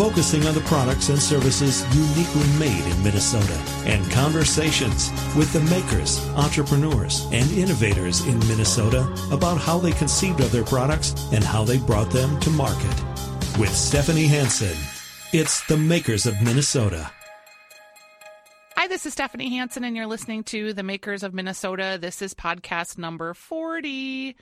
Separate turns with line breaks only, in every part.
focusing on the products and services uniquely made in Minnesota, and conversations with the makers, entrepreneurs, and innovators in Minnesota about how they conceived of their products and how they brought them to market. With Stephanie Hansen, it's the makers of Minnesota.
Hi, this is Stephanie Hansen, and you're listening to The Makers of Minnesota. This is podcast number 40.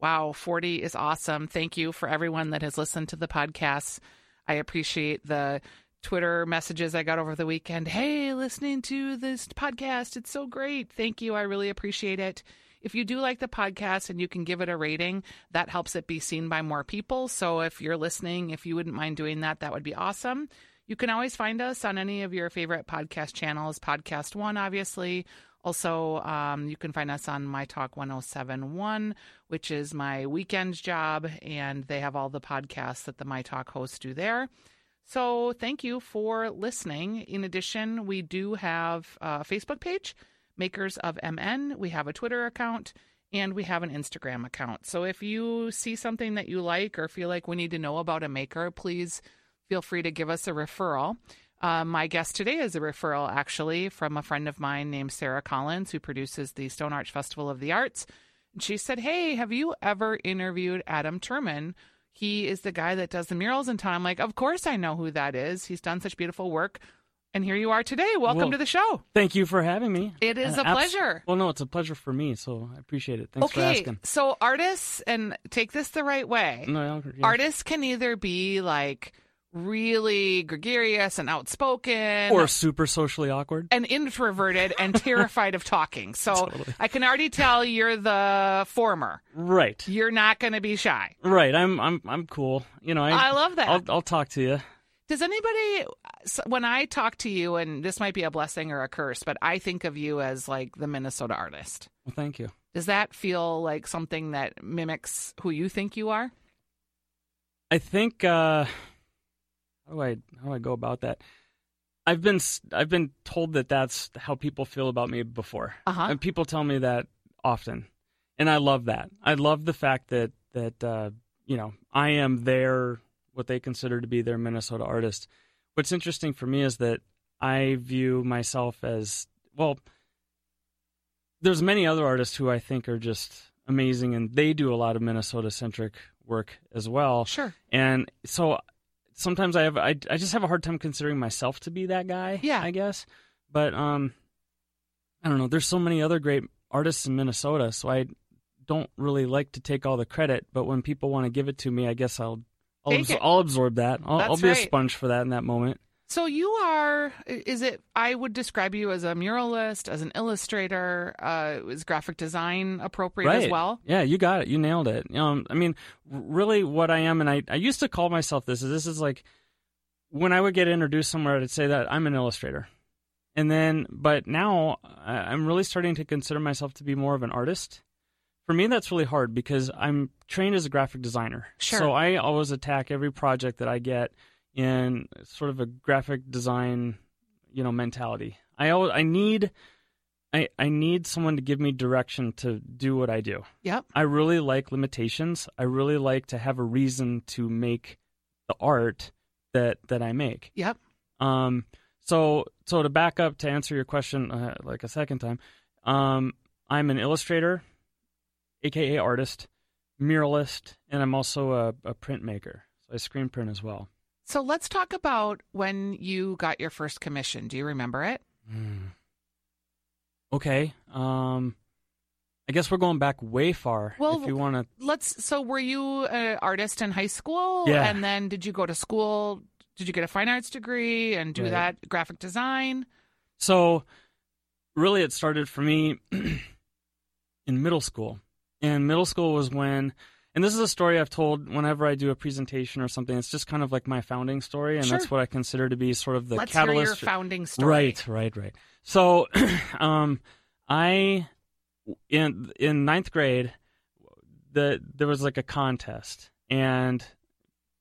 Wow, 40 is awesome. Thank you for everyone that has listened to the podcast. I appreciate the Twitter messages I got over the weekend. Hey, listening to this podcast. It's so great. Thank you. I really appreciate it. If you do like the podcast and you can give it a rating, that helps it be seen by more people. So if you're listening, if you wouldn't mind doing that, that would be awesome. You can always find us on any of your favorite podcast channels, Podcast One, obviously. Also, um, you can find us on My Talk 1071, which is my weekend job, and they have all the podcasts that the My Talk hosts do there. So, thank you for listening. In addition, we do have a Facebook page, Makers of MN. We have a Twitter account and we have an Instagram account. So, if you see something that you like or feel like we need to know about a maker, please feel free to give us a referral. Uh, my guest today is a referral, actually, from a friend of mine named Sarah Collins, who produces the Stone Arch Festival of the Arts. And she said, Hey, have you ever interviewed Adam Turman? He is the guy that does the murals in town. I'm like, Of course I know who that is. He's done such beautiful work. And here you are today. Welcome
Well,
to the show.
Thank you for having me.
It is
Uh,
a
abs-
pleasure.
Well, no, it's a pleasure for me, so I appreciate it. Thanks for asking.
so artists, and take this the right way.
No, yeah.
Artists can either be like really gregarious and outspoken,
or super socially awkward.
and introverted and terrified of talking. So
Totally.
I can already tell you're the former.
Right,
You're not going to be shy.
right. I'm, I'm, I'm cool. You know, I,
I love that.
I'll, I'll talk to you.
Does anybody, when I talk to you, and this might be a blessing or a curse, but I think of you as like the Minnesota artist.
Well, thank you.
Does that feel like something that mimics who you think you are?
I think. uh How do I, how do I go about that? I've been, I've been told that that's how people feel about me before,
Uh-huh.
and people tell me that often, and I love that. I love the fact that that uh, you know I am their what they consider to be their Minnesota artist. What's interesting for me is that I view myself as well. There's many other artists who I think are just amazing, and they do a lot of Minnesota centric work as well.
Sure.
And so sometimes I have I, I just have a hard time considering myself to be that guy.
Yeah.
I guess. But um, I don't know. There's so many other great artists in Minnesota, so I don't really like to take all the credit. But when people want to give it to me, I guess I'll I'll, I'll absorb that. I'll, I'll be a sponge for that in that moment.
So you are, is it, I would describe you as a muralist, as an illustrator. Uh, is graphic design appropriate
right.
as well?
Yeah, you got it. You nailed it. Um, I mean, really, what I am, and I I used to call myself this. Is this is like when I would get introduced somewhere, I'd say that I'm an illustrator. And then, but now I'm really starting to consider myself to be more of an artist. For me, that's really hard because I'm trained as a graphic designer.
Sure.
So I always attack every project that I get in sort of a graphic design, you know, mentality. I always, I need, I, I need someone to give me direction to do what I do.
Yep.
I really like limitations. I really like to have a reason to make the art that that I make.
Yep.
Um, so so to back up to answer your question uh, like a second time, um, I'm an illustrator, aka artist, muralist, and I'm also a, a printmaker. So I screen print as well.
So let's talk about when you got your first commission. Do you remember it?
Okay. Um, I guess we're going back way far.
Well,
if you want to,
Let's. So were you an artist in high school?
Yeah.
And then did you go to school? Did you get a fine arts degree and do
Right.
that graphic design?
So, really, it started for me in middle school. And middle school was when, and this is a story I've told whenever I do a presentation or something. It's just kind of like my founding story, and
Sure.
that's what I consider to be sort of the
Let's hear your
catalyst.
founding story.
Right, right, right. So, um, I in in ninth grade, the there was like a contest, and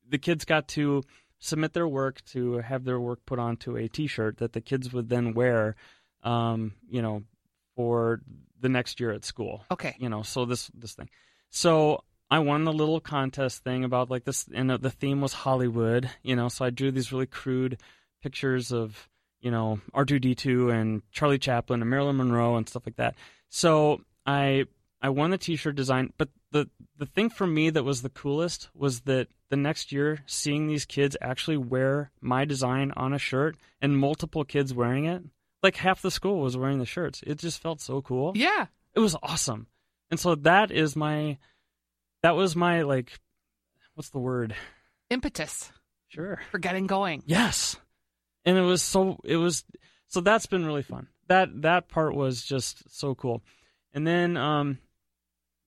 the kids got to submit their work to have their work put onto a T-shirt that the kids would then wear, um, you know, for the next year at school.
Okay.
You know, so this this thing. So I won the little contest thing about like this, and the theme was Hollywood. You know, so I drew these really crude pictures of you know R2D2 and Charlie Chaplin and Marilyn Monroe and stuff like that. So I I won the T-shirt design, but the the thing for me that was the coolest was that the next year seeing these kids actually wear my design on a shirt and multiple kids wearing it. Like half the school was wearing the shirts. It just felt so cool.
Yeah.
It was awesome. And so that is my that was my like what's the word?
Impetus
Sure.
for getting going.
Yes. And it was so it was so that's been really fun. That that part was just so cool. And then um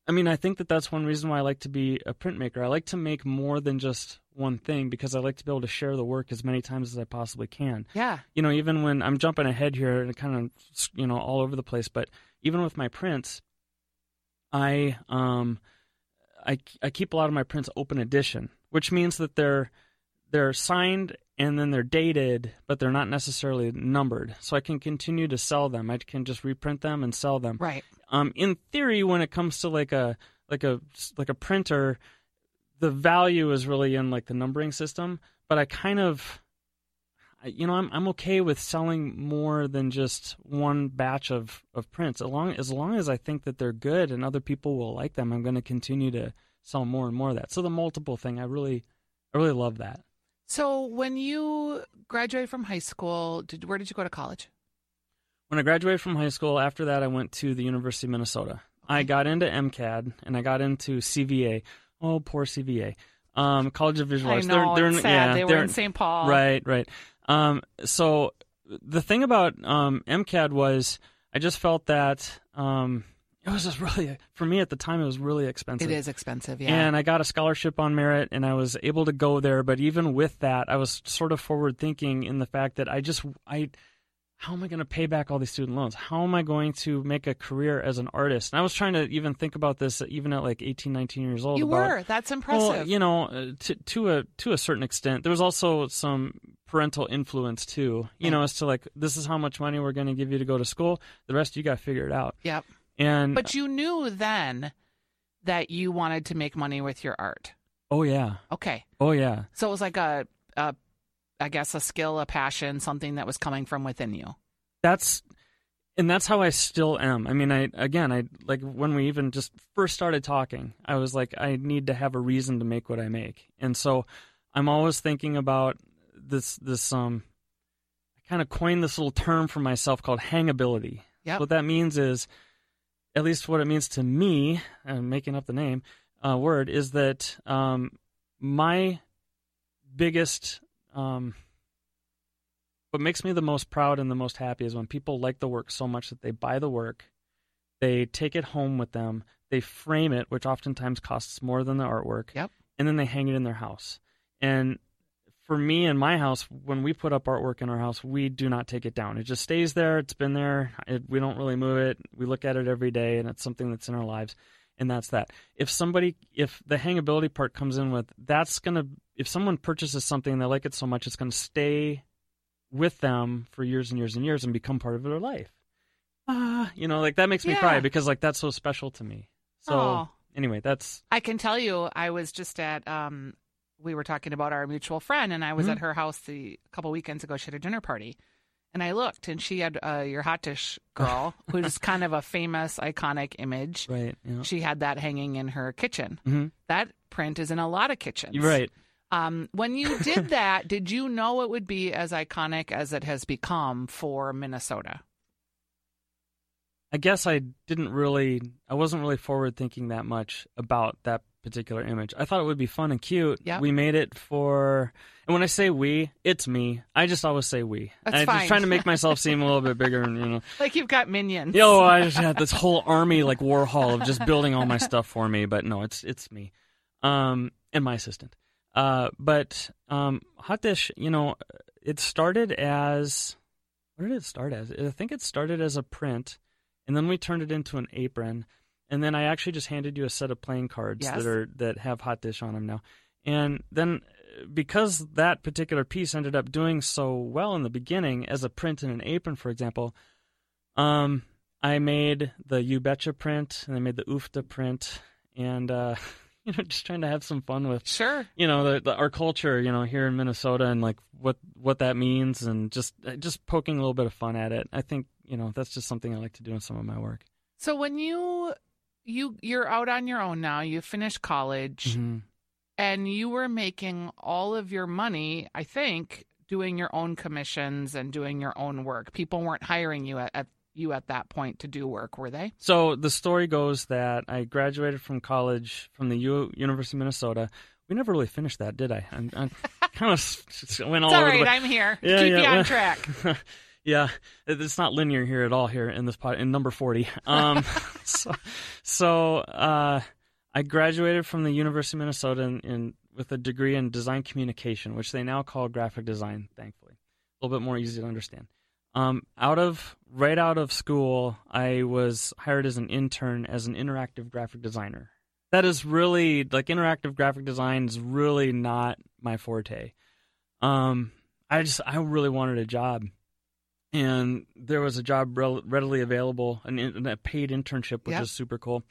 I mean, I think that that's one reason why I like to be a printmaker. I like to make more than just one thing because I like to be able to share the work as many times as I possibly can.
Yeah.
You know, even when I'm jumping ahead here and kind of you know all over the place, but even with my prints, I um I I keep a lot of my prints open edition, which means that they're they're signed and then they're dated, but they're not necessarily numbered. So I can continue to sell them. I can just reprint them and sell them.
Right.
Um, in theory, when it comes to like a like a like a printer, the value is really in like the numbering system. But I kind of, you know, I'm I'm okay with selling more than just one batch of of prints. As long as long as I think that they're good and other people will like them, I'm going to continue to sell more and more of that. So the multiple thing, I really, I really love that.
So when you graduated from high school, did where did you go to college?
When I graduated from high school, after that, I went to the University of Minnesota. I got into MCAD and I got into CVA. Oh, poor CVA. Um, College of Visual
I
Arts.
know
they're, they're,
sad.
Yeah,
they were in St. Paul.
Right, right. Um, so the thing about um, MCAD was I just felt that um, it was just really, for me at the time, it was really expensive.
It is expensive. Yeah.
And I got a scholarship on merit and I was able to go there. But even with that, I was sort of forward thinking in the fact that I just, I, how am I going to pay back all these student loans? How am I going to make a career as an artist? And I was trying to even think about this even at like 18, 19 years old.
you
about,
were. That's impressive.
Well, you know, uh, to to a to a certain extent, there was also some parental influence too. You know, as to like this is how much money we're going to give you to go to school. The rest you got to figure it out.
yep.
And
But you knew then that you wanted to make money with your art.
oh yeah,
Okay.
oh yeah,
So it was like a, a I guess a skill, a passion, something that was coming from within you.
that's and that's how I still am. I mean, I again, I like when we even just first started talking, I was like, I need to have a reason to make what I make, and so I'm always thinking about this this um. I kind of coined this little term for myself called hangability.
Yep.
What that means is, at least what it means to me, I'm making up the name uh, word, is that um, my biggest um, what makes me the most proud and the most happy is when people like the work so much that they buy the work, they take it home with them, they frame it, which oftentimes costs more than the artwork,
Yep.
and then they hang it in their house. And for me in my house, when we put up artwork in our house, we do not take it down. It just stays there. It's been there. It, we don't really move it. We look at it every day, and it's something that's in our lives. And that's that. If somebody, if the hangability part comes in with, that's gonna. If someone purchases something and they like it so much, it's gonna stay with them for years and years and years and become part of their life. Ah, you know, like that makes me
Yeah.
cry because like that's so special to me. So
Aw.
anyway, that's
I can tell you, I was just at. Um, we were talking about our mutual friend, and I was
Mhm.
at her house the a couple weekends ago. She had a dinner party, and I looked, and she had uh, your hot dish girl, who's kind of a famous, iconic image.
right. Know.
She had that hanging in her kitchen.
hmm
That print is in a lot of kitchens.
Right.
Um, when you did that, did you know it would be as iconic as it has become for Minnesota?
I guess I didn't really, I wasn't really forward thinking that much about that particular image. I thought it would be fun and cute.
Yeah.
We made it for, and when I say we, it's me. I just always say we.
That's
I'm
fine.
just trying to make myself seem a little bit bigger, and you know,
Like you've got minions.
yo, I just had this whole army like Warhol of just building all my stuff for me. But no, it's it's me, um, and my assistant. Uh, but um, Hot Dish, you know, it started as what did it start as? I think it started as a print, and then we turned it into an apron, and then I actually just handed you a set of playing cards
Yes.
that are that have Hot Dish on them now, and then because that particular piece ended up doing so well in the beginning as a print in an apron, for example, um, I made the You Betcha print and I made the Oofta print and uh, you know just trying to have some fun with
Sure.
you know the, the, our culture you know here in Minnesota and like what what that means and just just poking a little bit of fun at it. I think you know that's just something I like to do in some of my work.
So when you you you're out on your own now, you finished college
Mm-hmm.
and you were making all of your money, I think, doing your own commissions and doing your own work. People weren't hiring you at, at you at that point to do work, were they?
So the story goes that I graduated from college from the U- University of Minnesota. We never really finished that, did I? I, I kind of went all
It's all
over
right,
the.
I'm here.
Yeah,
Keep
yeah,
you on
well-
track.
yeah, it's not linear here at all. Here in this pod, in number forty. Um, so, so uh, I graduated from the University of Minnesota in, in with a degree in design communication, which they now call graphic design. Thankfully, a little bit more easy to understand. Um, out of right out of school, I was hired as an intern as an interactive graphic designer. That is really like interactive graphic design is really not my forte. Um, I just I really wanted a job, and there was a job readily available, an, in- a paid internship, which
Yep.
is super cool.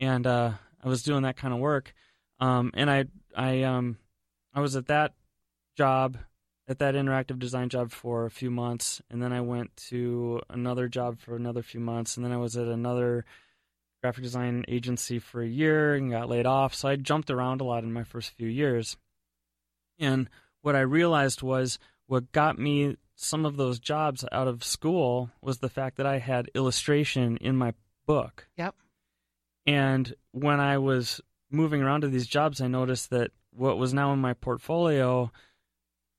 And uh, I was doing that kind of work, um, and I I um I was at that job at that interactive design job for a few months, and then I went to another job for another few months, and then I was at another graphic design agency for a year and got laid off. So I jumped around a lot in my first few years. And what I realized was what got me some of those jobs out of school was the fact that I had illustration in my book.
Yep.
And when I was moving around to these jobs, I noticed that what was now in my portfolio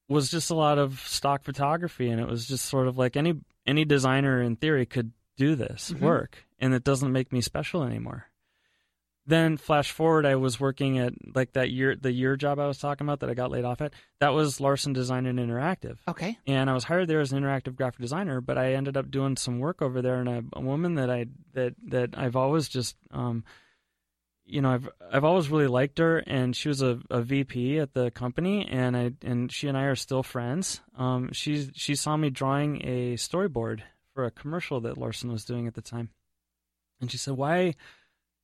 was just a lot of stock photography, and it was just sort of like any any designer in theory could do this
Mhm.
work, and it doesn't make me special anymore. Then flash forward, I was working at like that year the year job I was talking about that I got laid off at. That was Larsen Design and Interactive
Okay.
and I was hired there as an interactive graphic designer. But I ended up doing some work over there, and a, a woman that I that that I've always just, um, you know, I've I've always really liked her, and she was a, a VP at the company, and I and she and I are still friends. Um, she she saw me drawing a storyboard for a commercial that Larsen was doing at the time, and she said, "Why,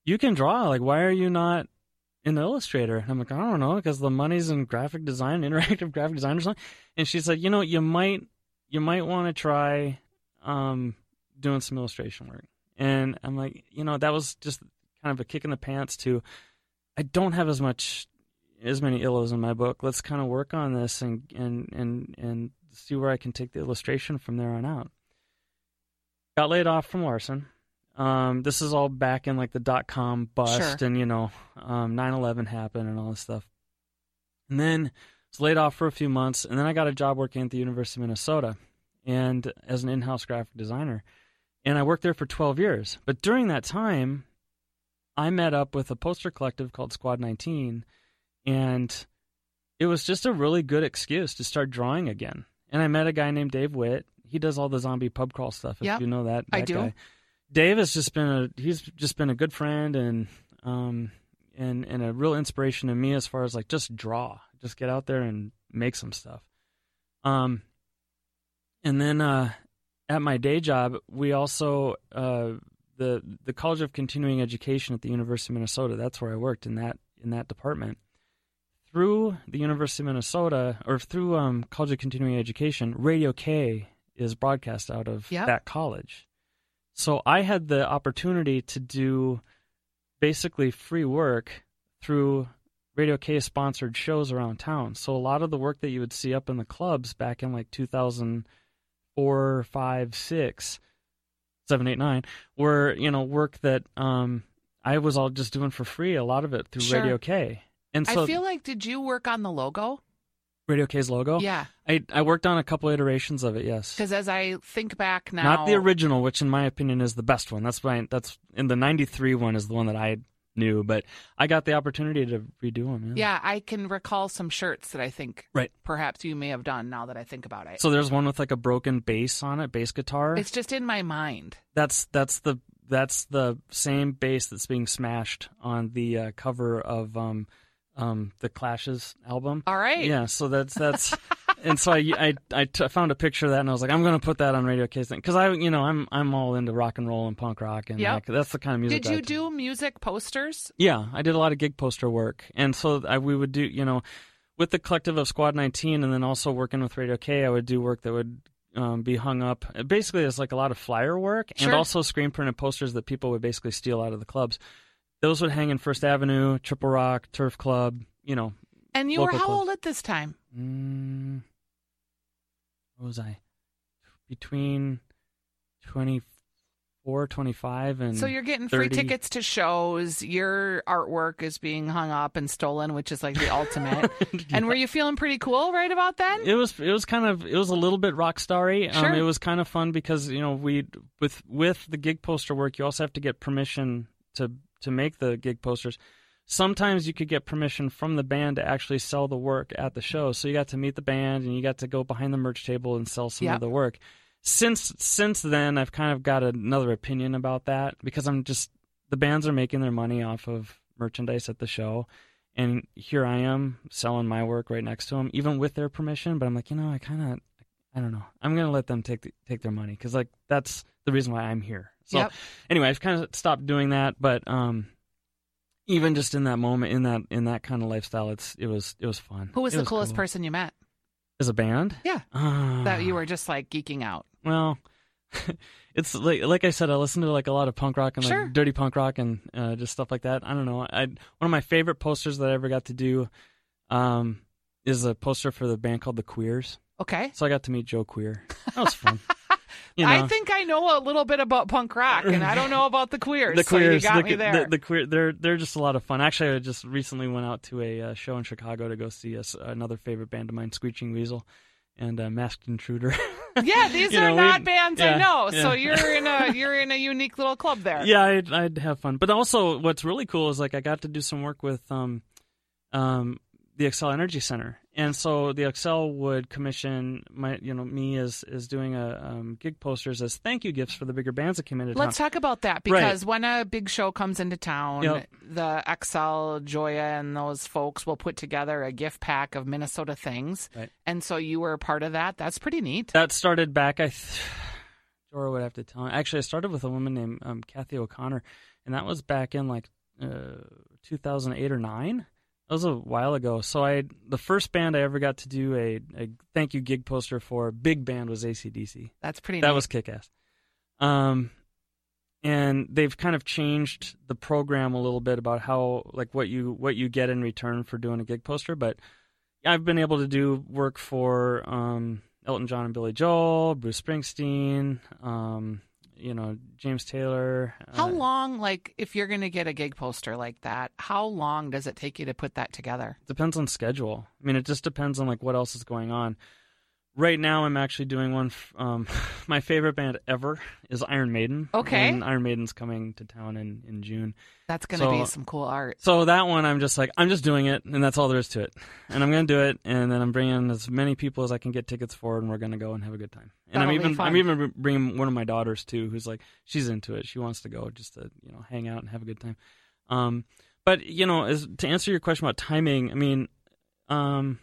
you can draw? Like, why are you not?" in Illustrator. And I'm like, I don't know, because the money's in graphic design, interactive graphic design or something. And she's like, you know, you might you might want to try um, doing some illustration work. And I'm like, you know, that was just kind of a kick in the pants to I don't have as much as many illos in my book. Let's kind of work on this and and and and see where I can take the illustration from there on out. Got laid off from Larsen. Um, this is all back in like the dot com bust,
Sure.
and you know, um, 9/11 happened and all this stuff. And then was laid off for a few months, and then I got a job working at the University of Minnesota, and as an in-house graphic designer, and I worked there for 12 years. But during that time, I met up with a poster collective called Squad 19, and it was just a really good excuse to start drawing again. And I met a guy named Dave Witt. He does all the zombie pub crawl stuff. If
Yep,
you know that,
I do.
Guy. Dave has just been a he's just been a good friend and um and and a real inspiration to me as far as like just draw, just get out there and make some stuff. Um, and then uh, at my day job, we also uh, the the College of Continuing Education at the University of Minnesota. That's where I worked in that in that department. Through the University of Minnesota, or through um, College of Continuing Education, Radio K is broadcast out of
Yep.
that college. So I had the opportunity to do basically free work through Radio K sponsored shows around town. So a lot of the work that you would see up in the clubs back in like 2004, 5, 6, 7, 8, 9 were, you know, work that um, I was all just doing for free, a lot of it through
Sure.
Radio K. And so
I feel like did you work on the logo?
Radio K's logo?
Yeah.
I, I worked on a couple iterations of it, yes.
Because as I think back now,
Not the original, which in my opinion is the best one. That's why that's in the '93 one is the one that I knew, but I got the opportunity to redo them. Yeah.
Yeah, I can recall some shirts that I think
Right.
perhaps you may have done now that I think about it.
So there's one with like a broken bass on it, bass guitar.
it's just in my mind.
that's that's the that's the same bass that's being smashed on the uh, cover of um um, the Clash's album.
All right.
Yeah, so that's that's, and so I I I t- found a picture of that, and I was like, I'm gonna put that on Radio K because I you know I'm I'm all into rock and roll and punk rock, and
Yep.
like, that's the kind of music.
Did you
I-
do music posters?
Yeah, I did a lot of gig poster work, and so I, we would do you know with the collective of Squad 19, and then also working with Radio K, I would do work that would. Um, be hung up basically it's like a lot of flyer work
Sure.
and also screen printed posters that people would basically steal out of the clubs. Those would hang in First Avenue, Triple Rock, Turf Club, you know,
And you were how
clubs.
old at this time?
Mm, what was I? Between 24, 25, and
So you're getting free tickets to shows. Your artwork is being hung up and stolen, which is like the ultimate. And were you feeling pretty cool right about then?
It was it was kind of it was a little bit rock starry.
Sure.
Um, it was kind of fun because you know we with with the gig poster work you also have to get permission to to make the gig posters. Sometimes you could get permission from the band to actually sell the work at the show. So you got to meet the band and you got to go behind the merch table and sell some
Yep.
of the work. Since since then I've kind of got another opinion about that because I'm just the bands are making their money off of merchandise at the show and here I am selling my work right next to them, even with their permission. But I'm like, you know, I kind of, I don't know. I'm gonna let them take the, take their money because like that's the reason why I'm here. So
Yep.
anyway, I've kind of stopped doing that. But um, even just in that moment, in that in that kind of lifestyle, it's it was it was fun.
Who was
It
the coolest
cool.
person you met?
as a band?
Yeah.
Uh,
That you were just like geeking out.
well, it's like like I said, I listen to like a lot of punk rock and like
Sure.
dirty punk rock and uh, just stuff like that. I don't know. I one of my favorite posters that I ever got to do um, is a poster for the band called the Queers.
Okay.
So I got to meet Joe Queer. That was fun. you know,
I think I know a little bit about punk rock, and I don't know about the queers.
the
so
Queers,
you got
the,
me there.
the, the queer, they're they're just a lot of fun. Actually, I just recently went out to a uh, show in Chicago to go see us another favorite band of mine, Screeching Weasel, and uh, Masked Intruder.
yeah, these are
know,
not
we-
bands I know.
yeah.
So you're in a you're in a unique little club there.
yeah, I'd, I'd have fun. But also, what's really cool is like I got to do some work with um, um, the Xcel Energy Center, and so the Xcel would commission my, you know, me as as doing a um, gig posters as thank you gifts for the bigger bands that came into
Let's
town.
talk about that
Right.
because when a big show comes into town,
Yep.
the Xcel, Joya, and those folks will put together a gift pack of Minnesota things.
Right.
And so you were a part of that. That's pretty neat.
That started back. I, th- Dora would have to tell me. Actually, I started with a woman named um, Kathy O'Connor, and that was back in like uh, 2008 or nine. That was a while ago. So I, the first band I ever got to do a, a thank you gig poster for, big band was ACDC.
That's pretty
That
neat.
was kick ass. Um, and they've kind of changed the program a little bit about how like what you what you get in return for doing a gig poster. But I've been able to do work for um, Elton John and Billy Joel, Bruce Springsteen, um, you know James Taylor.
How
uh,
long, like, if you're going to get a gig poster like that, how long does it take you to put that together?
depends on schedule. I mean, it just depends on like what else is going on. Right now, I'm actually doing one. f- Um, my favorite band ever is Iron Maiden.
Okay.
and Iron Maiden's coming to town in in June.
That's going to
So-
be some cool art.
So that one, I'm just like, I'm just doing it, and that's all there is to it. And I'm gonna do it, and then I'm bringing as many people as I can get tickets for, and we're gonna go and have a good time. And
That'll
I'm even. I'm even bringing one of my daughters too, who's like, she's into it. She wants to go just to, you know, hang out and have a good time. Um, but you know, as to answer your question about timing, I mean, um,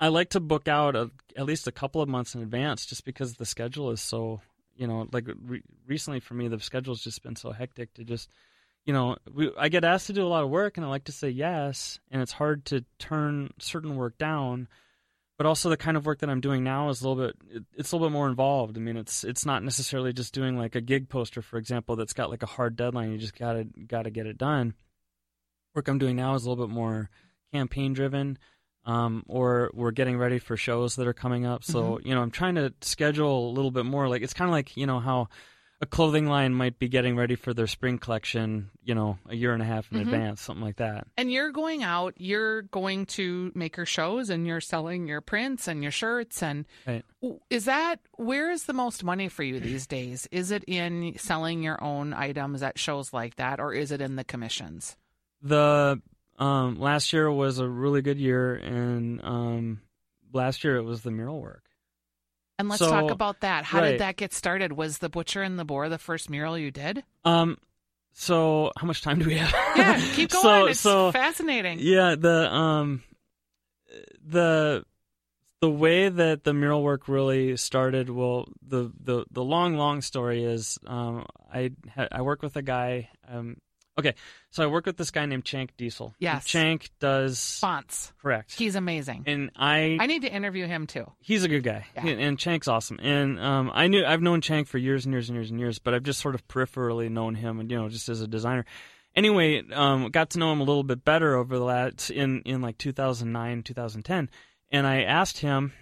I like to book out a, at least a couple of months in advance, just because the schedule is so, you know, like re- recently for me, the schedule's just been so hectic to just you know, we, I get asked to do a lot of work, and I like to say yes, and it's hard to turn certain work down. But also, the kind of work that I'm doing now is a little bit, it, it's a little bit more involved. I mean, it's it's not necessarily just doing like a gig poster, for example, that's got like a hard deadline. You just gotta gotta get it done. Work I'm doing now is a little bit more campaign driven, um, or we're getting ready for shows that are coming up. So you know, I'm trying to schedule a little bit more. Like it's kind of like you know how a clothing line might be getting ready for their spring collection, you know, a year and a half in
Mhm.
advance, something like that.
And you're going out, you're going to maker shows and you're selling your prints and your shirts. And
Right.
is that where is the most money for you these days? Is it in selling your own items at shows like that, or is it in the commissions?
The um, last year was a really good year, and um, last year it was the mural work.
And let's
So-
talk about that. How
right.
did that get started? Was the Butcher and the Boar the first mural you did?
Um, so how much time do we have?
Yeah, keep
So-
going. it's
so-
fascinating.
Yeah, the um the the way that the mural work really started, well, the the the long long story is um I I work with a guy um okay, so I work with this guy named Chank Diesel.
Yes.
Chank does
Fonts.
correct.
He's amazing.
and I
I need to interview him too.
he's a good guy,
Yeah.
and, Chank's awesome. And um, I knew I've known Chank for years and years and years and years, but I've just sort of peripherally known him, and you know, just as a designer. Anyway, um, got to know him a little bit better over the last in in like 2009, 2010, and I asked him.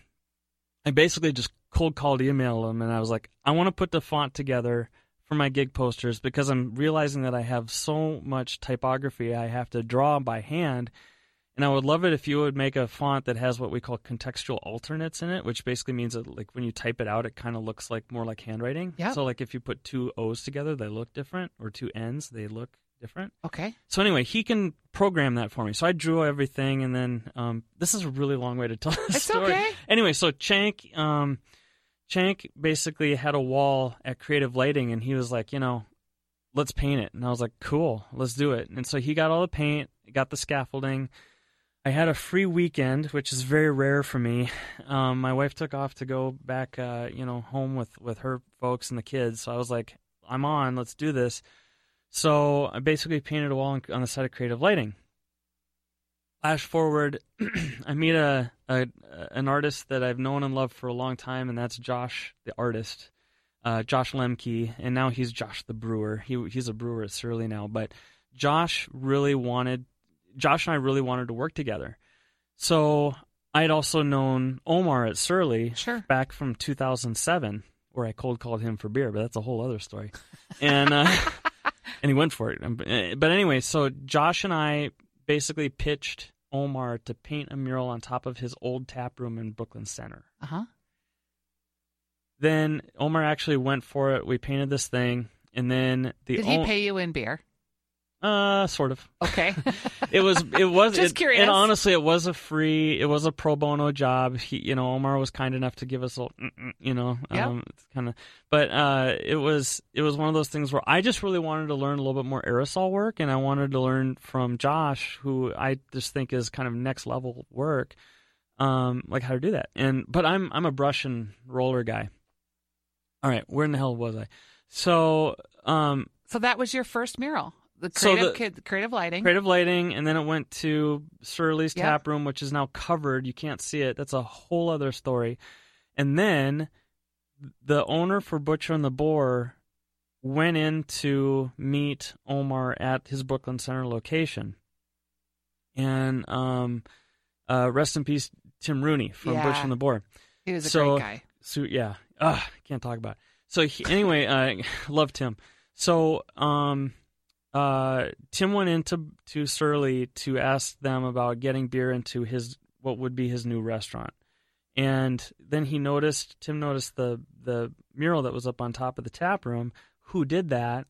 I basically just cold called, emailed him, and I was like, I want to put the font together for my gig posters because I'm realizing that I have so much typography I have to draw by hand. And I would love it if you would make a font that has what we call contextual alternates in it, which basically means that like when you type it out, it kind of looks like more like handwriting.
Yep.
So like if you put two O's together, they look different, or two N's, they look different.
Okay.
So anyway, he can program that for me. So I drew everything, and then um, this is a really long way to tell this
It's
story.
okay.
Anyway, so Chank, um, Chank basically had a wall at Creative Lighting, and he was like, you know, let's paint it. And I was like, cool, let's do it. And so he got all the paint, got the scaffolding. I had a free weekend, which is very rare for me. Um, my wife took off to go back, uh, you know, home with with her folks and the kids. So I was like, I'm on, let's do this. So I basically painted a wall on, on the side of Creative Lighting. Flash forward, I meet a, a an artist that I've known and loved for a long time, and that's Josh, the artist, uh, Josh Lemke, and now he's Josh the brewer. He he's a brewer at Surly now, but Josh really wanted, Josh and I really wanted to work together. So I'd also known Omar at Surly
Sure.
back from 2007, where I cold called him for beer, but that's a whole other story. And uh, and he went for it. But anyway, so Josh and I basically pitched Omar to paint a mural on top of his old tap room in Brooklyn Center.
Uh huh.
Then Omar actually went for it. We painted this thing, and then the
Did he
o-
pay you in beer?
Uh sort of.
Okay.
It was it was
Just
it-
curious.
And honestly, it was a free, it was a pro bono job. He, you know, Omar was kind enough to give us a, you know,
Yeah.
um, it's kind of, but uh, it was it was one of those things where I just really wanted to learn a little bit more aerosol work, and I wanted to learn from Josh, who I just think is kind of next level work, um, like how to do that. And but I'm I'm a brush and roller guy. All right, where in the hell was I? So um,
so that was your first mural. The
So
creative
the-
kid, creative lighting.
creative lighting and then it went to Surly's
Yep.
tap room which is now covered you can't see it that's a whole other story and then the owner for Butcher and the Boar went in to meet Omar at his Brooklyn Center location and um uh rest in peace Tim Rooney from
Yeah.
Butcher and the Boar
he was a
so-
great guy.
so yeah, Ugh, can't talk about. It. So he, anyway, uh, loved Tim. So um, uh, Tim went into to Surly to ask them about getting beer into his what would be his new restaurant, and then he noticed Tim noticed the the mural that was up on top of the tap room. Who did that?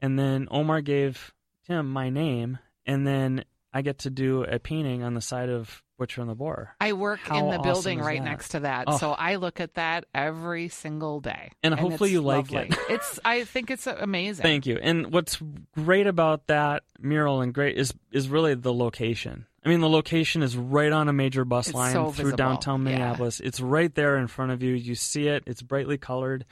And then Omar gave Tim my name, and then I get to do a painting on the side of Butcher and the Boar.
I work
How
in the
awesome
building right
that?
next to that,
Oh.
so I look at that every single day.
And hopefully you like
lovely.
it.
it's. I think it's amazing.
Thank you. And what's great about that mural and great is is really the location. I mean, the location is right on a major bus
It's
line
so
through
visible.
downtown
Yeah.
Minneapolis. It's right there in front of you. You see it. It's brightly colored.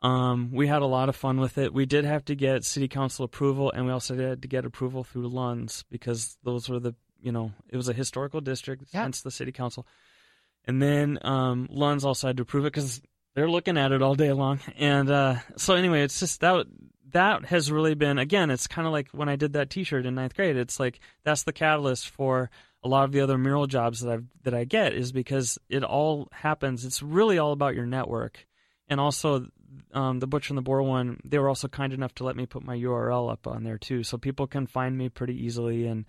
Um, we had a lot of fun with it. We did have to get city council approval, and we also had to get approval through Lunds because those were the you know it was a historical district,
Yeah.
hence the city council. And then um, Lunds also had to approve it because they're looking at it all day long. And uh, so anyway, it's just that that has really been again. It's kind of like when I did that T-shirt in ninth grade. It's like that's the catalyst for a lot of the other mural jobs that I that I get is because it all happens. It's really all about your network, and also um, the Butcher and the Boar one. They were also kind enough to let me put my URL up on there too, so people can find me pretty easily, and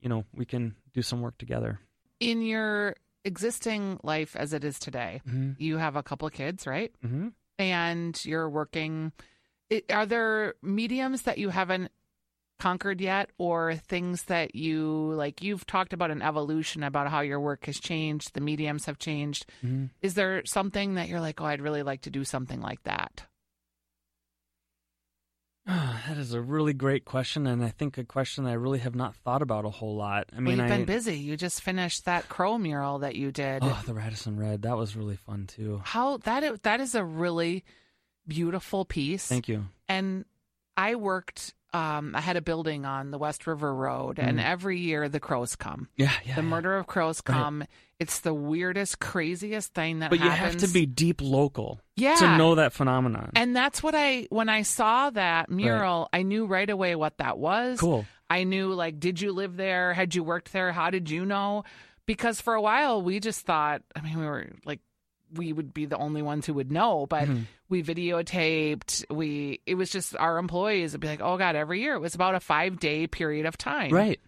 you know we can do some work together.
In your existing life as it is today,
Mm-hmm.
you have a couple of kids, right?
Mm-hmm.
And you're working. Are there mediums that you haven't conquered yet, or things that you like? You've talked about an evolution about how your work has changed, the mediums have changed.
Mm-hmm.
Is there something that you're like, oh, I'd really like to do something like that?
that is a really great question, and I think a question I really have not thought about a whole lot. I mean,
well, you've
I
been busy. You just finished that crow mural that you did.
oh, the Radisson Red that was really fun too.
How that that is a really beautiful piece.
Thank you.
And I worked. Um, I had a building on the West River Road, and every year the crows come.
Yeah, yeah.
the
yeah.
murder of crows
Right.
come. It's the weirdest, craziest thing that
But you have to be deep local
yeah.
to know that phenomenon.
And that's what I when I saw that mural, I knew right away what that was.
cool.
I knew like, did you live there? Had you worked there? How did you know? Because for a while we just thought, I mean, we were like we would be the only ones who would know, but
Mm-hmm.
we videotaped. We it was just our employees would be like, oh god, every year it was about a five day period of time.
Right.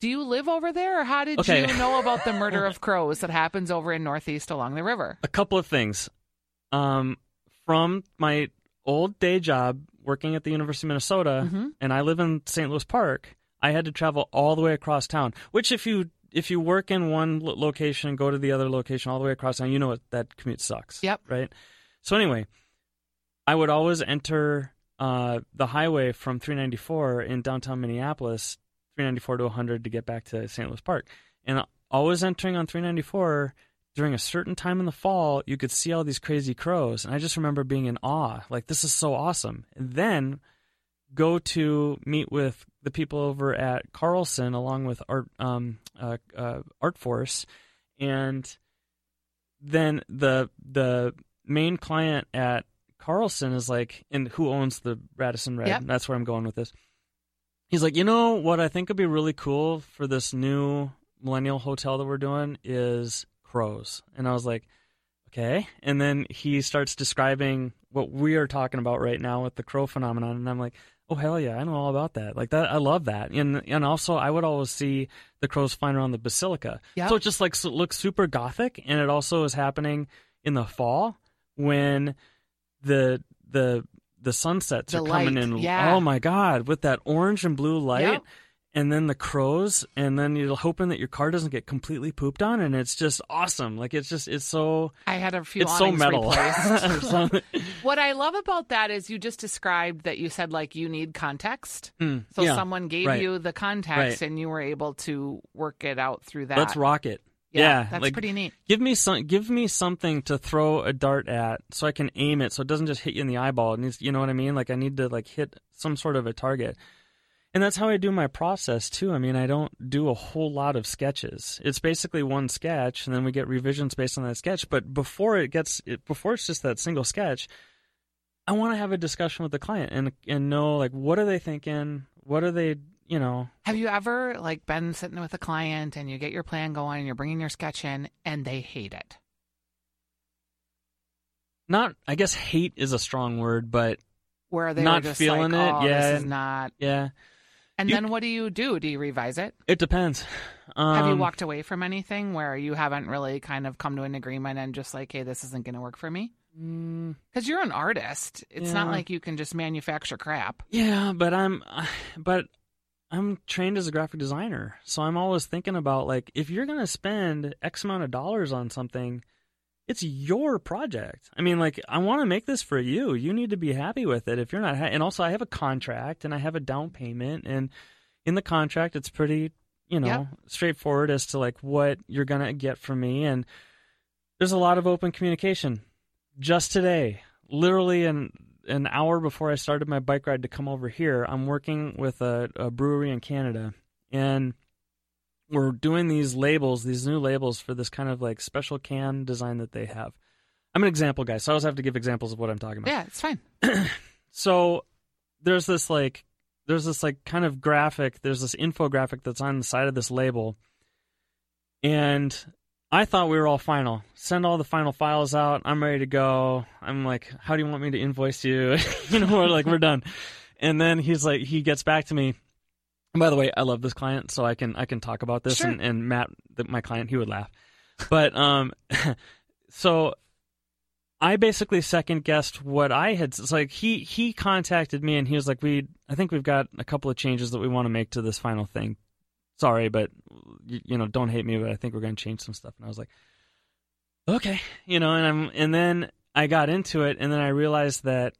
Do you live over there, or how did
Okay.
you know about the murder of crows that happens over in Northeast along the river?
A couple of things. Um, from my old day job working at the University of Minnesota,
Mhm.
and I live in St. Louis Park. I had to travel all the way across town. Which, if you if you work in one location and go to the other location all the way across town, you know what that commute sucks.
Yep.
Right. So anyway, I would always enter uh, the highway from 394 in downtown Minneapolis, 394 to 100 to get back to St. Louis Park, and always entering on 394 during a certain time in the fall, you could see all these crazy crows, and I just remember being in awe, like this is so awesome. And then go to meet with the people over at Carlson along with Art um, uh, uh, Art Force, and then the the main client at Carlson is like, and who owns the Radisson Red?
Yep.
That's where I'm going with this. He's like, you know what I think would be really cool for this new millennial hotel that we're doing is crows. And I was like, okay. And then he starts describing what we are talking about right now with the crow phenomenon. And I'm like, oh, hell yeah, I know all about that. Like that, I love that. And, and also, I would always see the crows flying around the basilica.
Yep.
So it just like so- looks super gothic. And it also is happening in the fall when the, the, the sunsets
The
are coming in.
yeah.
Oh my God, with that orange and blue light
Yep.
And then the crows, and then you're hoping that your car doesn't get completely pooped on, and it's just awesome. Like it's just it's so
I had a few
it's so metal.
What I love about that is you just described that you said like you need context.
Mm,
So
yeah,
someone gave
right.
you the context
Right.
and you were able to work it out through that.
Let's rock it.
Yeah,
Yeah,
that's
like,
pretty neat.
Give me some. Give me something to throw a dart at, so I can aim it, so it doesn't just hit you in the eyeball. It needs, you know what I mean? Like I need to like hit some sort of a target, and that's how I do my process too. I mean, I don't do a whole lot of sketches. It's basically one sketch, and then we get revisions based on that sketch. But before it gets, before it's just that single sketch, I want to have a discussion with the client and and know like what are they thinking, what are they, you know,
Have you ever like been sitting with a client and you get your plan going and you're bringing your sketch in and they hate it?
not. I guess hate is a strong word, but
Where they
Not
just
feeling
like,
it,
oh,
yeah.
this is not.
yeah.
And
You-
then what do you do? Do you revise it?
It depends. Um,
Have you walked away from anything where you haven't really kind of come to an agreement and just like, hey, this isn't going to work for me?
mm,
Because you're an artist. It's not like you can just manufacture crap.
yeah, but I'm, but I'm trained as a graphic designer, so I'm always thinking about like if you're gonna spend X amount of dollars on something, it's your project. I mean, like I want to make this for you. You need to be happy with it. If you're not, ha- and also I have a contract and I have a down payment, and in the contract it's pretty, you know,
Yep.
straightforward as to like what you're gonna get from me, and there's a lot of open communication. Just today, literally an an hour before I started my bike ride to come over here, I'm working with a, a brewery in Canada, and we're doing these labels, these new labels for this kind of like special can design that they have. I'm an example guy, so I always have to give examples of what I'm talking about.
Yeah, it's fine.
So there's this like there's this like kind of graphic, there's this infographic that's on the side of this label. And I thought we were all final. Send all the final files out. I'm ready to go. I'm like, how do you want me to invoice you? you know, we're like, we're done. And then he's like, he gets back to me. And by the way, I love this client, so I can I can talk about this.
Sure.
And, and Matt, the, my client, he would laugh. But um, so I basically second guessed what I had. It's like he he contacted me and he was like, "We I think we've got a couple of changes that we want to make to this final thing. Sorry, but you, you know, don't hate me, but I think we're going to change some stuff." And I was like, "Okay," you know, and I'm and then I got into it and then I realized that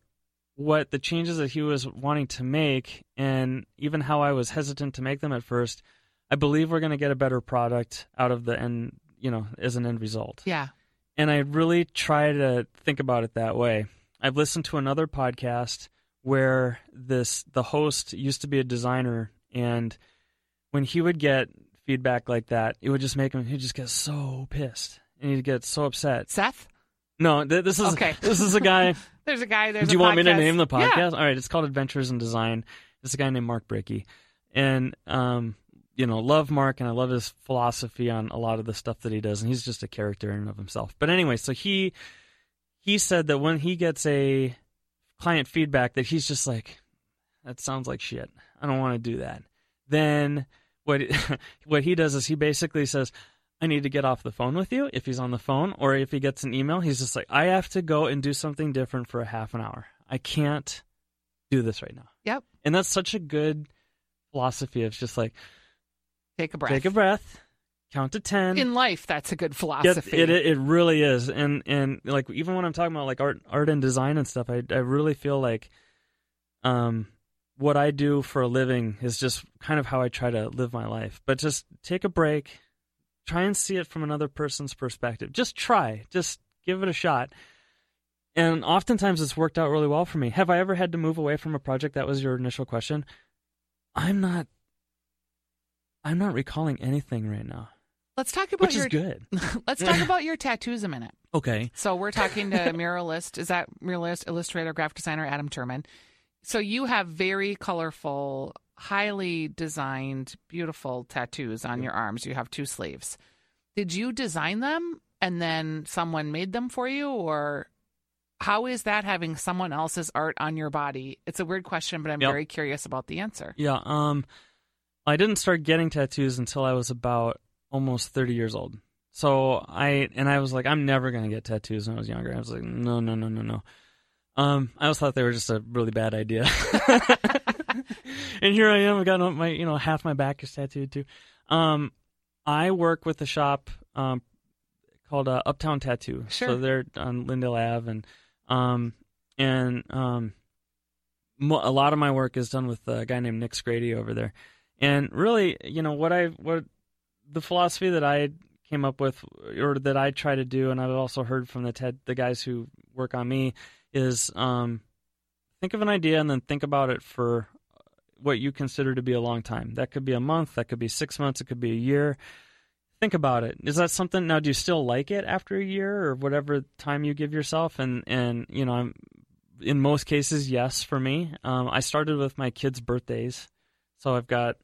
what the changes that he was wanting to make and even how I was hesitant to make them at first, I believe we're going to get a better product out of the end, you know, as an end result.
Yeah.
And I really try to think about it that way. I've listened to another podcast where this the host used to be a designer and when he would get feedback like that, it would just make him he'd just get so pissed and he'd get so upset.
Seth?
No, th- this is
Okay.
this is a guy
There's a guy. There's
do you want me to name the podcast?
Yeah.
podcast? All right, it's called Adventures in Design. It's a guy named Mark Brickey, and um, you know, love Mark, and I love his philosophy on a lot of the stuff that he does, and he's just a character in and of himself. But anyway, so he he said that when he gets a client feedback that he's just like, that sounds like shit. I don't want to do that. Then what what he does is he basically says. I need to get off the phone with you if he's on the phone, or if he gets an email, he's just like, I have to go and do something different for a half an hour. I can't do this right now.
Yep.
And that's such a good philosophy of just like,
Take a breath.
take a breath, count to 10.
In life, that's a good philosophy.
it, it it really is, and and like even when I'm talking about like art art and design and stuff, I I really feel like, um, what I do for a living is just kind of how I try to live my life. But just take a break, try and see it from another person's perspective. Just try, just give it a shot. And oftentimes it's worked out really well for me. Have I ever had to move away from a project? That was your initial question. I'm not. I'm not recalling anything right now,
Let's talk about
which
your
is good.
Let's talk about your tattoos a minute.
Okay.
So we're talking to muralist. Is that muralist, illustrator, graphic designer Adam Turman? So you have very colorful, highly designed, beautiful tattoos on your arms. You have two sleeves. Did you design them and then someone made them for you, or how is that having someone else's art on your body? It's a weird question, but I'm
Yep.
very curious about the answer.
Yeah, um I didn't start getting tattoos until I was about almost 30 years old. So I and I was like I'm never going to get tattoos when I was younger. I was like no, no, no, no, no. Um I always thought they were just a really bad idea. and here I am, I got my you know half my back is tattooed too. Um I work with a shop um called uh, Uptown Tattoo.
Sure.
So they're on Lyndale Ave and um and um mo- a lot of my work is done with a guy named Nick Scrady over there. And really, you know, what I what the philosophy that I came up with or that I try to do and I've also heard from the TED the guys who work on me is um think of an idea and then think about it for what you consider to be a long time. That could be a month, that could be 6 months, it could be a year. Think about it. Is that something now do you still like it after a year or whatever time you give yourself and and you know, I'm in most cases, yes, for me. Um, I started with my kids' birthdays. So I've got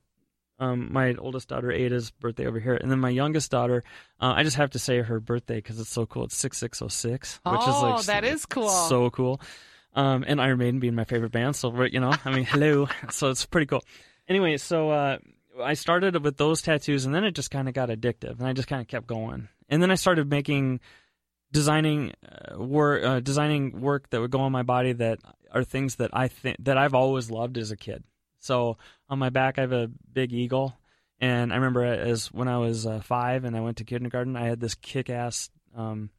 um, my oldest daughter, Ada's birthday over here. And then my youngest daughter, uh, I just have to say her birthday because it's so cool. It's 6606, which is
Oh,
like
that is cool.
So cool. Um, and Iron Maiden being my favorite band. So, you know, I mean, hello. So it's pretty cool. Anyway, so uh, I started with those tattoos and then it just kind of got addictive and I just kind of kept going. And then I started making designing uh, work uh, designing work that would go on my body that are things that I think that I've always loved as a kid. So on my back I have a big eagle and I remember as when I was uh, 5 and I went to kindergarten I had this kick-ass um,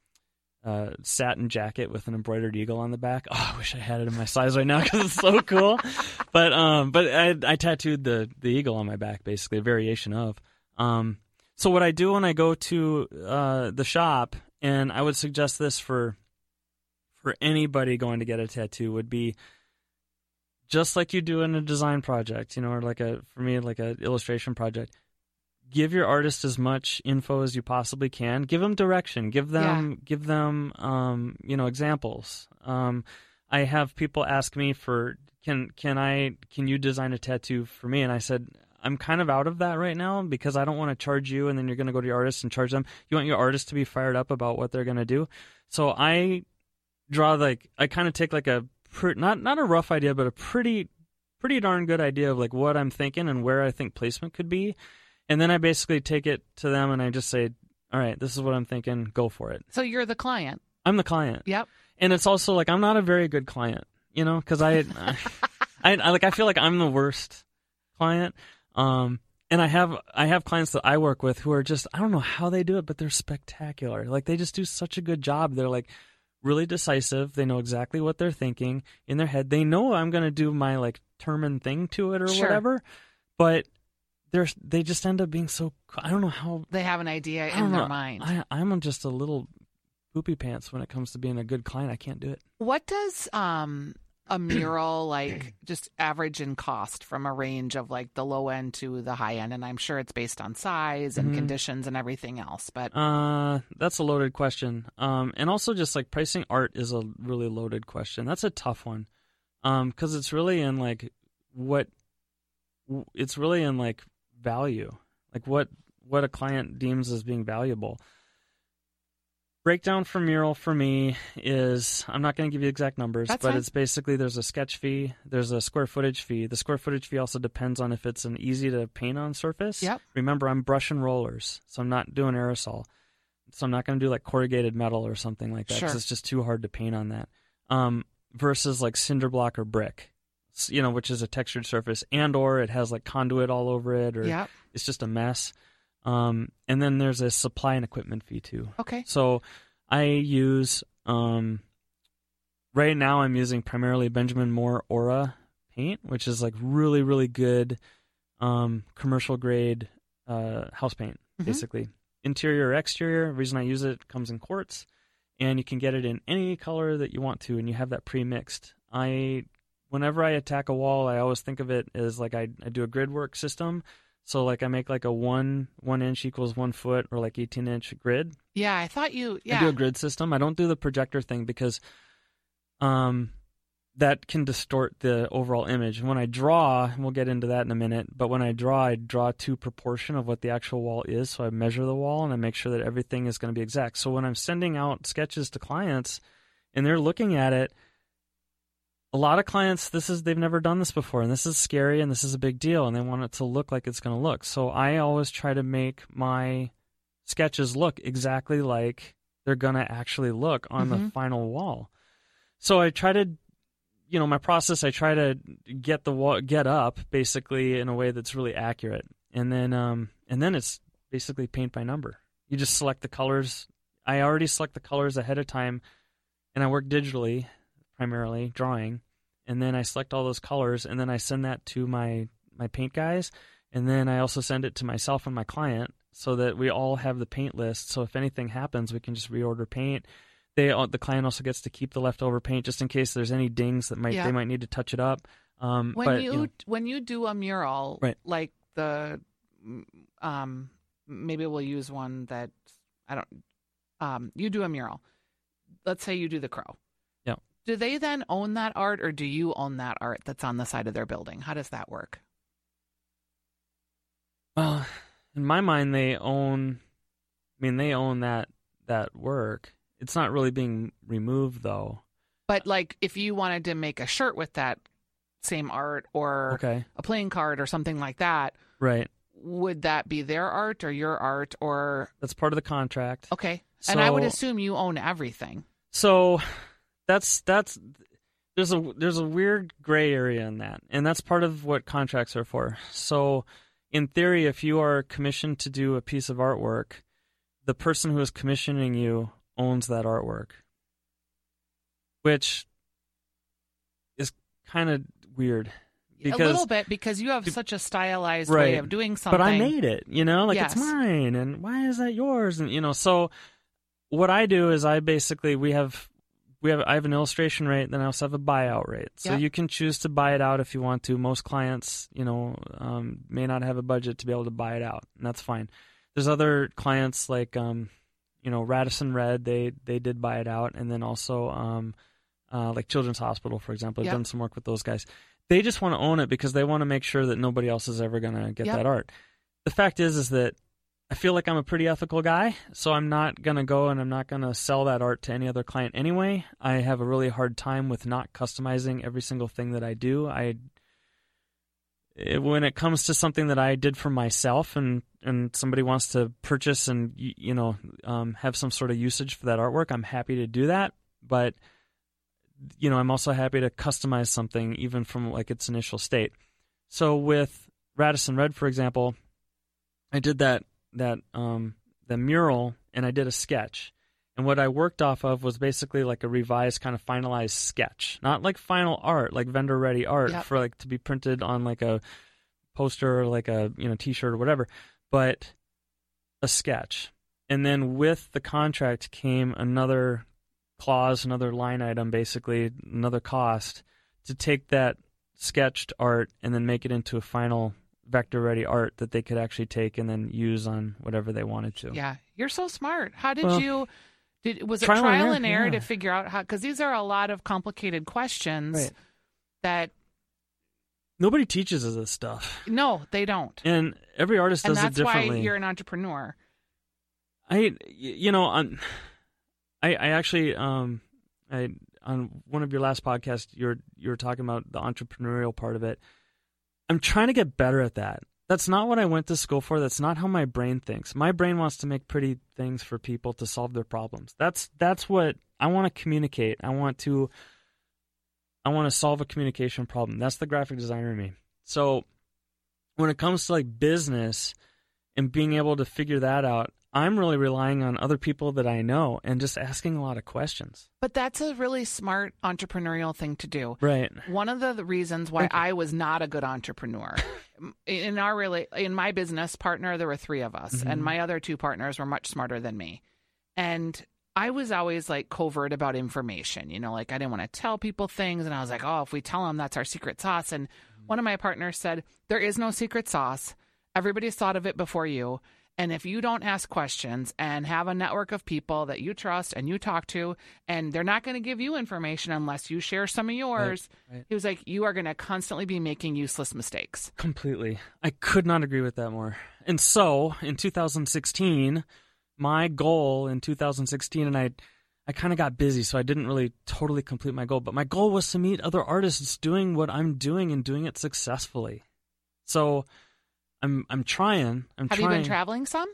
uh, satin jacket with an embroidered eagle on the back. Oh, I wish I had it in my size right now because it's so cool. But um, but I, I tattooed the the eagle on my back, basically a variation of. Um, so what I do when I go to uh, the shop, and I would suggest this for for anybody going to get a tattoo, would be just like you do in a design project, you know, or like a for me like a illustration project. Give your artist as much info as you possibly can. Give them direction. Give them give them um, you know examples. Um, I have people ask me for can can I can you design a tattoo for me? And I said I'm kind of out of that right now because I don't want to charge you and then you're going to go to your artist and charge them. You want your artist to be fired up about what they're going to do. So I draw like I kind of take like a not not a rough idea but a pretty pretty darn good idea of like what I'm thinking and where I think placement could be. And then I basically take it to them and I just say, "All right, this is what I'm thinking. Go for it."
So you're the client.
I'm the client
Yep.
and it's also like I'm not a very good client, you know, because I, I, I like I feel like I'm the worst client. Um, and I have I have clients that I work with who are just I don't know how they do it, but they're spectacular. Like they just do such a good job. They're like really decisive. They know exactly what they're thinking in their head. They know I'm going to do my like Turman thing to it or
Sure.
whatever, but they're they just end up being so. I don't know how.
They have an idea in
don't
their mind.
I, I'm just a little poopy pants when it comes to being a good client. I can't do it.
What does um a mural like just average in cost from a range of like the low end to the high end? And I'm sure it's based on size and
Mhm.
conditions and everything else. But
Uh, that's a loaded question. Um, and also just like pricing art is a really loaded question. That's a tough one. Um, because it's really in like what it's really in like value, like what what a client deems as being valuable. Breakdown for mural for me is I'm not going to give you exact numbers,
That's
but
fine.
it's basically there's a sketch fee, there's a square footage fee. The square footage fee also depends on if it's an easy to paint on surface.
Yep.
Remember, I'm brush and rollers, so I'm not doing aerosol. So I'm not going to do like corrugated metal or something like that because
Sure.
it's just too hard to paint on that. Um, versus like cinder block or brick, you know, which is a textured surface, and or it has like conduit all over it, or
yeah,
it's just a mess. Um, and then there's a supply and equipment fee too.
okay,
So I use um right now I'm using primarily Benjamin Moore Aura paint, which is like really really good um commercial grade uh house paint
Mhm.
basically. Interior or exterior, the reason I use it, it comes in quartz and you can get it in any color that you want to and you have that pre-mixed. I whenever I attack a wall, I always think of it as like I, I do a grid work system. So like I make like a one one inch equals one foot or like eighteen inch grid.
yeah. I thought you, yeah,
I do a grid system. I don't do the projector thing because um that can distort the overall image. When I draw, and we'll get into that in a minute, but when I draw, I draw to proportion of what the actual wall is. So I measure the wall and I make sure that everything is going to be exact. So when I'm sending out sketches to clients and they're looking at it, a lot of clients this is they've never done this before and this is scary and this is a big deal and they want it to look like it's going to look. So I always try to make my sketches look exactly like they're going to actually look on the
Mhm.
final wall. So I try to you know, my process I try to get the wall get up basically in a way that's really accurate. And then um and then it's basically paint by number. You just select the colors. I already select the colors ahead of time and I work digitally primarily drawing and then I select all those colors and then I send that to my my paint guys and then I also send it to myself and my client so that we all have the paint list so if anything happens we can just reorder paint they the client also gets to keep the leftover paint just in case there's any dings that might
Yeah.
they might need to touch it up um
when
but
you,
know,
when you do a mural,
Right.
like the um maybe we'll use one that I don't um you do a mural. Let's say you do the crow. Do they then own that art or do you own that art that's on the side of their building? How does that work?
well in my mind they own i mean they own that that work it's not really being removed though
But like if you wanted to make a shirt with that same art or
okay
a playing card or something like that,
right
would that be their art or your art or
that's part of the contract
okay. and I would assume you own everything.
So that's that's there's a there's a weird gray area in that, and that's part of what contracts are for. So, in theory, if you are commissioned to do a piece of artwork, the person who is commissioning you owns that artwork, which is kind of weird. Because,
a little bit because you have such a stylized way of doing something.
But I made it, you know, like
Yes.
it's mine, and why is that yours? And you know, so what I do is I basically we have we have I have an illustration rate, then I also have a buyout rate. So
Yep.
you can choose to buy it out if you want to. Most clients, you know, um, may not have a budget to be able to buy it out, and that's fine. There's other clients like um, you know, Radisson Red, they they did buy it out, and then also um, uh, like Children's Hospital, for example, I've
Yep.
done some work with those guys. They just want to own it because they want to make sure that nobody else is ever going to get
Yep.
that art. The fact is, is that I feel like I'm a pretty ethical guy, so I'm not going to go and I'm not going to sell that art to any other client anyway. I have a really hard time with not customizing every single thing that I do. I it, when it comes to something that I did for myself and and somebody wants to purchase and you know um, have some sort of usage for that artwork, I'm happy to do that. But you know, I'm also happy to customize something even from like its initial state. So with Radisson Red, for example, I did that that um the mural and I did a sketch. And what I worked off of was basically like a revised kind of finalized sketch, not like final art, like vendor ready art
Yep.
for like to be printed on like a poster or like a you know t-shirt or whatever, but a sketch. And then with the contract came another clause, another line item, basically another cost to take that sketched art and then make it into a final vector ready art that they could actually take and then use on whatever they wanted to.
Yeah, you're so smart. How did
Well,
you? Did was it
trial
trial,
and
and
error, yeah.
to figure out how? Because these are a lot of complicated questions
Right.
that
Nobody teaches us this stuff.
no, they don't.
And every artist does
that's
it
why
differently.
you're an entrepreneur.
I, you know, on, I, I actually, um, I on one of your last podcasts, you're you're talking about the entrepreneurial part of it. I'm trying to get better at that. That's not what I went to school for. That's not how my brain thinks. My brain wants to make pretty things for people to solve their problems. That's that's what I want to communicate. I want to I want to solve a communication problem. That's the graphic designer in me. So when it comes to like business and being able to figure that out, I'm really relying on other people that I know and just asking a lot of questions.
But that's a really smart entrepreneurial thing to do.
Right.
One of the reasons why I was not a good entrepreneur in our really in my business partner there were 3 of us
Mm-hmm.
and my other two partners were much smarter than me. And I was always like covert about information, you know, like I didn't want to tell people things and I was like, "Oh, if we tell them that's our secret sauce." And one of my partners said, "There is no secret sauce. Everybody's thought of it before you." And if you don't ask questions and have a network of people that you trust and you talk to, and they're not going to give you information unless you share some of yours,
right.
he was like, you are going to constantly be making useless mistakes.
Completely. I could not agree with that more. And so, in 2016, my goal in 2016 and I I kind of got busy so I didn't really totally complete my goal, but my goal was to meet other artists doing what I'm doing and doing it successfully. So, I'm I'm trying. I'm trying.
Have you been traveling some?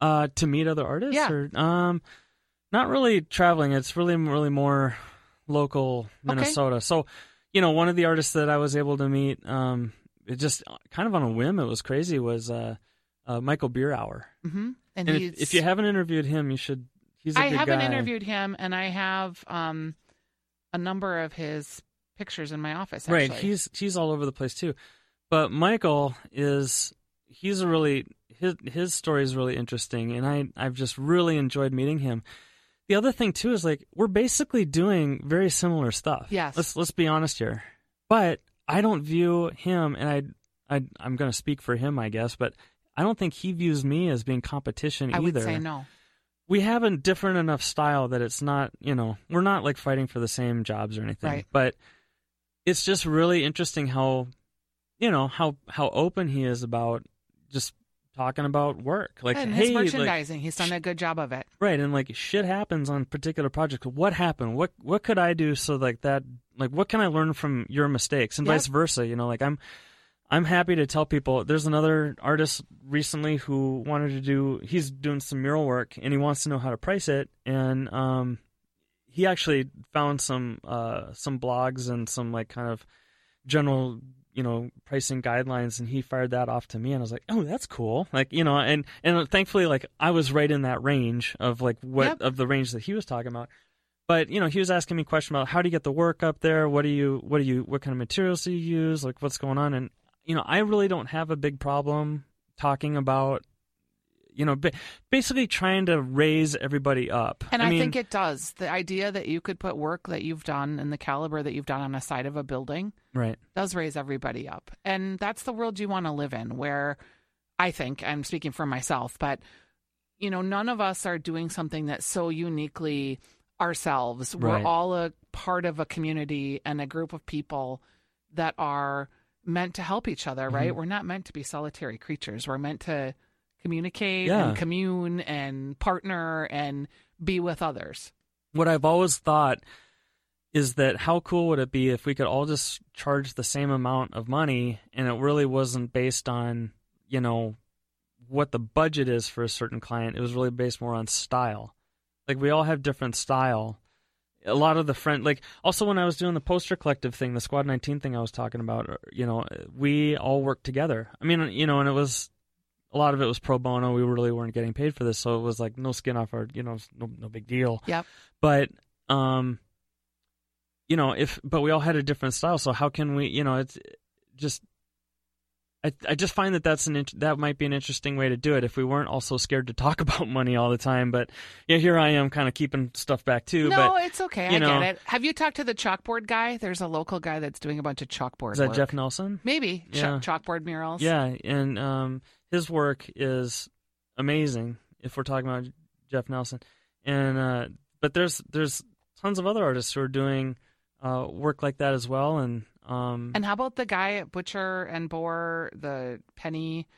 uh to meet other artists
Yeah.
or um not really traveling it's really really more local Minnesota. Okay. so you know one of the artists that i was able to meet um it just kind of on a whim it was crazy was uh, uh michael birawer
Mm-hmm. And,
and
he's,
if, if you haven't interviewed him you should he's a
I haven't
guy.
interviewed him, and I have um, a number of his pictures in my office.
right he's he's all over the place too but michael is he's a really his his story is really interesting and i i've just really enjoyed meeting him the other thing too is like we're basically doing very similar stuff
Yes.
let's let's be honest here but i don't view him and i i i'm going to speak for him i guess but i don't think he views me as being competition
I
either
would say no.
we have a different enough style that it's not, you know, we're not like fighting for the same jobs or anything.
Right.
But it's just really interesting how, you know, how how open he is about just talking about work. Like,
and
hey,
his
like,
merchandising, he's done a good job of it.
right, and like shit happens on particular projects. What happened? What what could I do so like that? Like, what can I learn from your mistakes and
Yep.
vice versa? You know, like I'm. I'm happy to tell people there's another artist recently who wanted to do he's doing some mural work and he wants to know how to price it and um he actually found some uh some blogs and some like kind of general you know pricing guidelines and he fired that off to me and I was like oh that's cool. Like you know and and thankfully like I was right in that range of like what
Yep.
of the range that he was talking about. But you know he was asking me a question about how do you get the work up there? What do you what do you what kind of materials do you use? Like what's going on? And you know i really don't have a big problem talking about you know basically trying to raise everybody up
And I,
mean,
think it does. The idea that you could put work that you've done and the caliber that you've done on the side of a building
right
does raise everybody up. And that's the world you want to live in, where I think, I'm speaking for myself, but, you know, none of us are doing something that's so uniquely ourselves. We're all a part of a community and a group of people that are meant to help each other, right?
Mm-hmm.
We're not meant to be solitary creatures. We're meant to communicate
Yeah.
and commune and partner and be with others.
what i've always thought is that how cool would it be if we could all just charge the same amount of money and it really wasn't based on you know what the budget is for a certain client it was really based more on style like we all have different style a lot of the friend like also when i was doing the poster collective thing the squad 19 thing i was talking about uh, you know we all worked together i mean you know and it was a lot of it was pro bono. We really weren't getting paid for this, so it was like no skin off our, you know, no no big deal.
Yep.
But um, you know, if but we all had a different style, so how can we, you know, it's just. I, I just find that that's an int- that might be an interesting way to do it if we weren't also scared to talk about money all the time. But yeah, here I am, kind of keeping stuff back too.
No,
but
it's okay. I
know-
get it. Have you talked to the chalkboard guy? There's a local guy that's doing a bunch of chalkboard.
is that
work.
Jeff Nelson?
Maybe Ch-
Yeah.
chalkboard murals.
Yeah, and um, his work is amazing. If we're talking about Jeff Nelson, and uh, but there's there's tons of other artists who are doing uh, work like that as well, and um,
And how about the guy at Butcher and Boar, the penny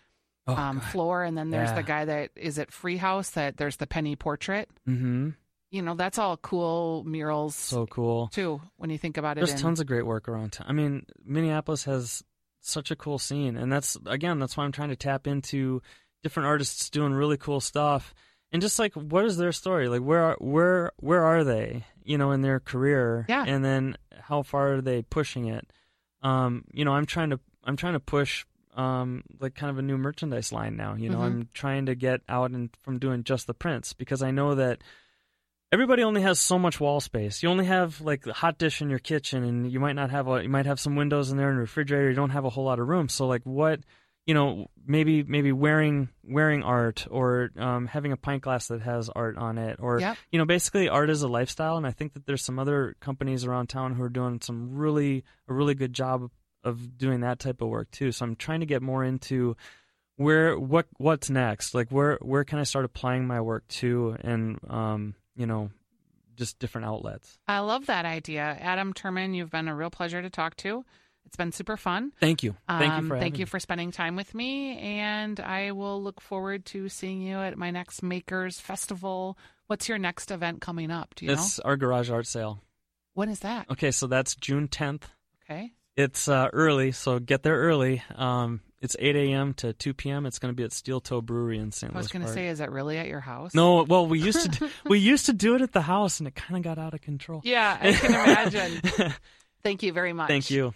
oh,
um, floor, and then there's
Yeah.
the guy that is at Freehouse that there's the penny portrait.
Mhm.
You know, that's all cool murals
so cool.
too. When you think about it,
There's
in-
tons of great work around town. I mean, Minneapolis has such a cool scene, and that's again, that's why I'm trying to tap into different artists doing really cool stuff, and just like, what is their story? Like, where are, where where are they? You know, in their career,
Yeah.
and then how far are they pushing it? Um, you know, I'm trying to I'm trying to push um like kind of a new merchandise line now. You know,
Mhm.
I'm trying to get out and from doing just the prints because I know that everybody only has so much wall space. You only have like the hot dish in your kitchen, and you might not have a you might have some windows in there and a refrigerator. You don't have a whole lot of room. So like what you know maybe maybe wearing wearing art or um, having a pint glass that has art on it or
Yep.
you know basically art is a lifestyle and i think that there's some other companies around town who are doing some really a really good job of doing that type of work too so i'm trying to get more into where what what's next like where where can i start applying my work to and um you know just different outlets
I love that idea, Adam Turman. You've been a real pleasure to talk to. It's been super fun.
thank you thank you
Um,
for
thank you
me.
for spending time with me, and I will look forward to seeing you at my next Makers Festival. What's your next event coming up? Do you know
it's our garage art sale
when is that?
okay so that's june 10th
Okay,
It's uh, early, so get there early. Um, it's 8 a.m. to 2 p.m. It's going to be at Steel Toe Brewery in St.
I was going to say, is it really at your house?
no, well, we used to we used to do it at the house, and it kind of got out of control.
Yeah, I can imagine. Thank you very much.
Thank you.